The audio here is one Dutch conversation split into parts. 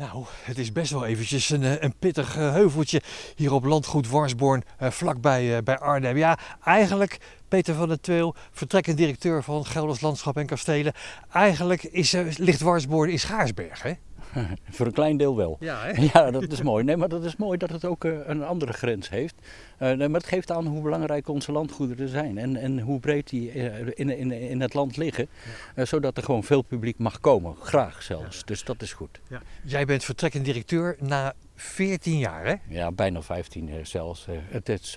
Nou, het is best wel eventjes een, eh, een pittig eh, heuveltje hier op landgoed Warsborn, uh, vlakbij bij Arnhem. Ja, eigenlijk, Peter van der Tweel, vertrekkend directeur van Gelders Landschap en Kastelen. Eigenlijk is, ligt Warsborn in Schaarsberg, hè? Voor een klein deel wel. Ja, hè? ja, dat is mooi. Nee, maar dat is mooi dat het ook een andere grens heeft. nee, maar het geeft aan hoe belangrijk onze landgoederen zijn. En, en hoe breed die in, in, in het land liggen. Ja. zodat er gewoon veel publiek mag komen. Graag zelfs. Ja. Dus dat is goed. Ja. Jij bent vertrekkend directeur na 14 jaar, hè? Ja, bijna 15 zelfs. Het is...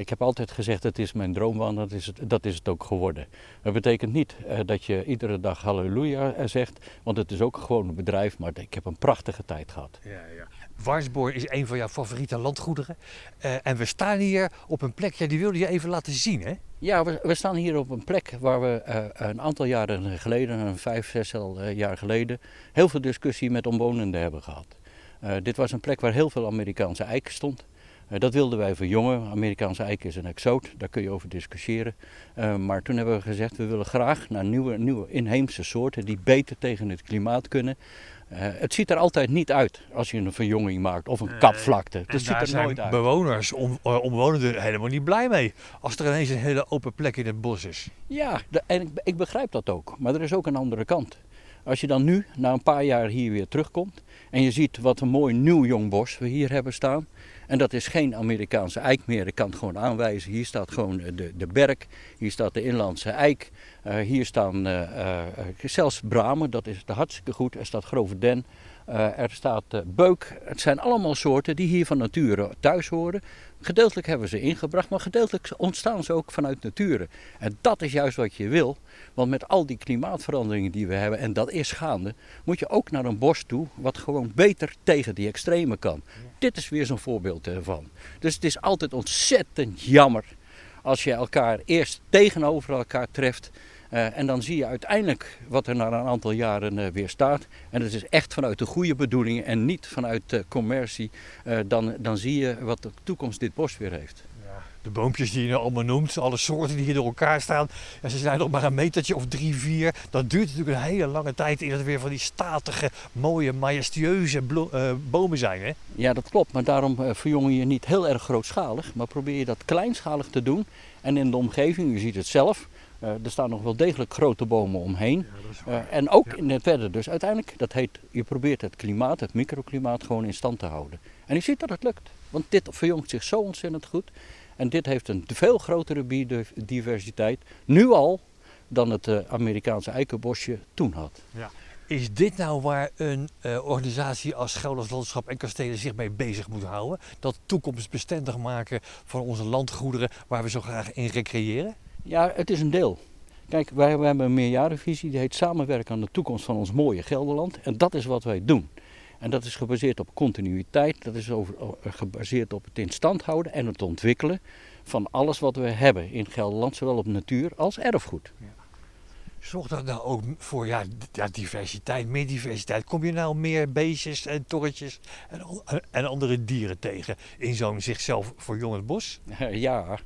Ik heb altijd gezegd, het is mijn droombaan, dat is het, dat is het ook geworden. Dat betekent niet uh, dat je iedere dag halleluja zegt, want het is ook gewoon een bedrijf, maar ik heb een prachtige tijd gehad. Ja, ja. Warsborg is een van jouw favoriete landgoederen. Uh, en we staan hier op een plek, ja, die wilde je even laten zien, hè? Ja, we, we staan hier op een plek waar we uh, een aantal jaren geleden, een vijf, zes jaar geleden, heel veel discussie met omwonenden hebben gehad. dit was een plek waar heel veel Amerikaanse eiken stond. Uh, dat wilden wij verjongen. Amerikaanse eik is een exoot, daar kun je over discussiëren. Uh, maar toen hebben we gezegd, we willen graag naar nieuwe, nieuwe inheemse soorten die beter tegen het klimaat kunnen. Uh, het ziet er altijd niet uit als je een verjonging maakt of een kapvlakte. Dat ziet er nooit uit. bewoners, om, omwonenden helemaal niet blij mee. Als er ineens een hele open plek in het bos is. Ja, de, en ik, ik begrijp dat ook. Maar er is ook een andere kant. Als je dan nu, na een paar jaar hier weer terugkomt en je ziet wat een mooi nieuw jong bos we hier hebben staan. En dat is geen Amerikaanse eik meer, ik kan het gewoon aanwijzen. Hier staat gewoon de, de berk, hier staat de inlandse eik. Uh, hier staan uh, zelfs bramen, dat is hartstikke goed. Er staat grove den, er staat beuk. Het zijn allemaal soorten die hier van nature thuis horen. Gedeeltelijk hebben we ze ingebracht, maar gedeeltelijk ontstaan ze ook vanuit nature. En dat is juist wat je wil, want met al die klimaatveranderingen die we hebben, en dat is gaande, moet je ook naar een bos toe wat gewoon beter tegen die extreme kan. Dit is weer zo'n voorbeeld ervan. Dus het is altijd ontzettend jammer als je elkaar eerst tegenover elkaar treft. Uh, en dan zie je uiteindelijk wat er na een aantal jaren uh, weer staat. En het is echt vanuit de goede bedoelingen en niet vanuit commercie. dan, dan zie je wat de toekomst dit bos weer heeft. De boompjes die je nou allemaal noemt, alle soorten die hier door elkaar staan. Ja, ze zijn nog maar een metertje of drie, vier. Dat duurt natuurlijk een hele lange tijd eer het weer van die statige, mooie, majestueuze bomen zijn. Hè? Ja, dat klopt. Maar daarom verjong je niet heel erg grootschalig. Maar probeer je dat kleinschalig te doen. En in de omgeving, u ziet het zelf uh, er staan nog wel degelijk grote bomen omheen. Ja, uh, en ook ja. in het verder. Dus uiteindelijk, dat heet, je probeert het klimaat, het microklimaat gewoon in stand te houden. En je ziet dat het lukt. Want dit verjongt zich zo ontzettend goed. En dit heeft een veel grotere biodiversiteit, nu al, dan het uh, Amerikaanse eikenbosje toen had. Ja. Is dit nou waar een uh, organisatie als Gelders Landschap en Kastelen zich mee bezig moet houden? Dat toekomstbestendig maken van onze landgoederen waar we zo graag in recreëren? Ja, het is een deel. Kijk, wij, wij hebben een meerjarenvisie die heet samenwerken aan de toekomst van ons mooie Gelderland. En dat is wat wij doen. En dat is gebaseerd op continuïteit, dat is over, gebaseerd op het in stand houden en het ontwikkelen van alles wat we hebben in Gelderland, zowel op natuur als erfgoed. Zorgt dat nou ook voor ja, ja, diversiteit, meer diversiteit? Kom je nou meer beestjes en torretjes en, en andere dieren tegen in zo'n zichzelf verjongend bos? Ja,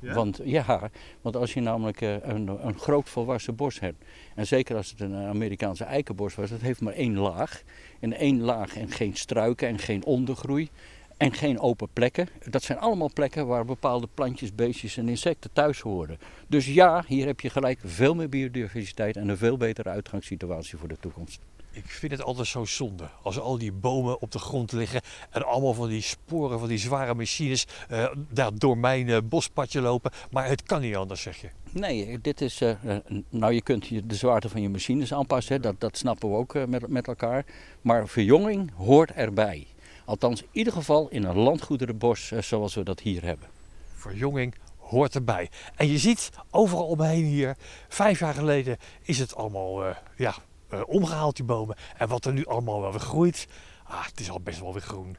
ja, Want, ja want als je namelijk eh, een, een groot volwassen bos hebt, en zeker als het een Amerikaanse eikenbos was, dat heeft maar één laag. En één laag en geen struiken en geen ondergroei en geen open plekken. Dat zijn allemaal plekken waar bepaalde plantjes, beestjes en insecten thuis horen. Dus ja, hier heb je gelijk veel meer biodiversiteit en een veel betere uitgangssituatie voor de toekomst. Ik vind het altijd zo zonde als al die bomen op de grond liggen en allemaal van die sporen van die zware machines uh, daar door mijn uh, bospadje lopen. Maar het kan niet anders, zeg je. Nee, dit is. Uh, nou, je kunt de zwaarte van je machines aanpassen, dat, dat snappen we ook met, met elkaar. Maar verjonging hoort erbij. Althans, in ieder geval in een landgoederenbos eh, zoals we dat hier hebben. Verjonging hoort erbij. En je ziet overal omheen hier, vijf jaar geleden is het allemaal uh, ja, uh, omgehaald, die bomen. En wat er nu allemaal wel weer groeit, ah, het is al best wel weer groen.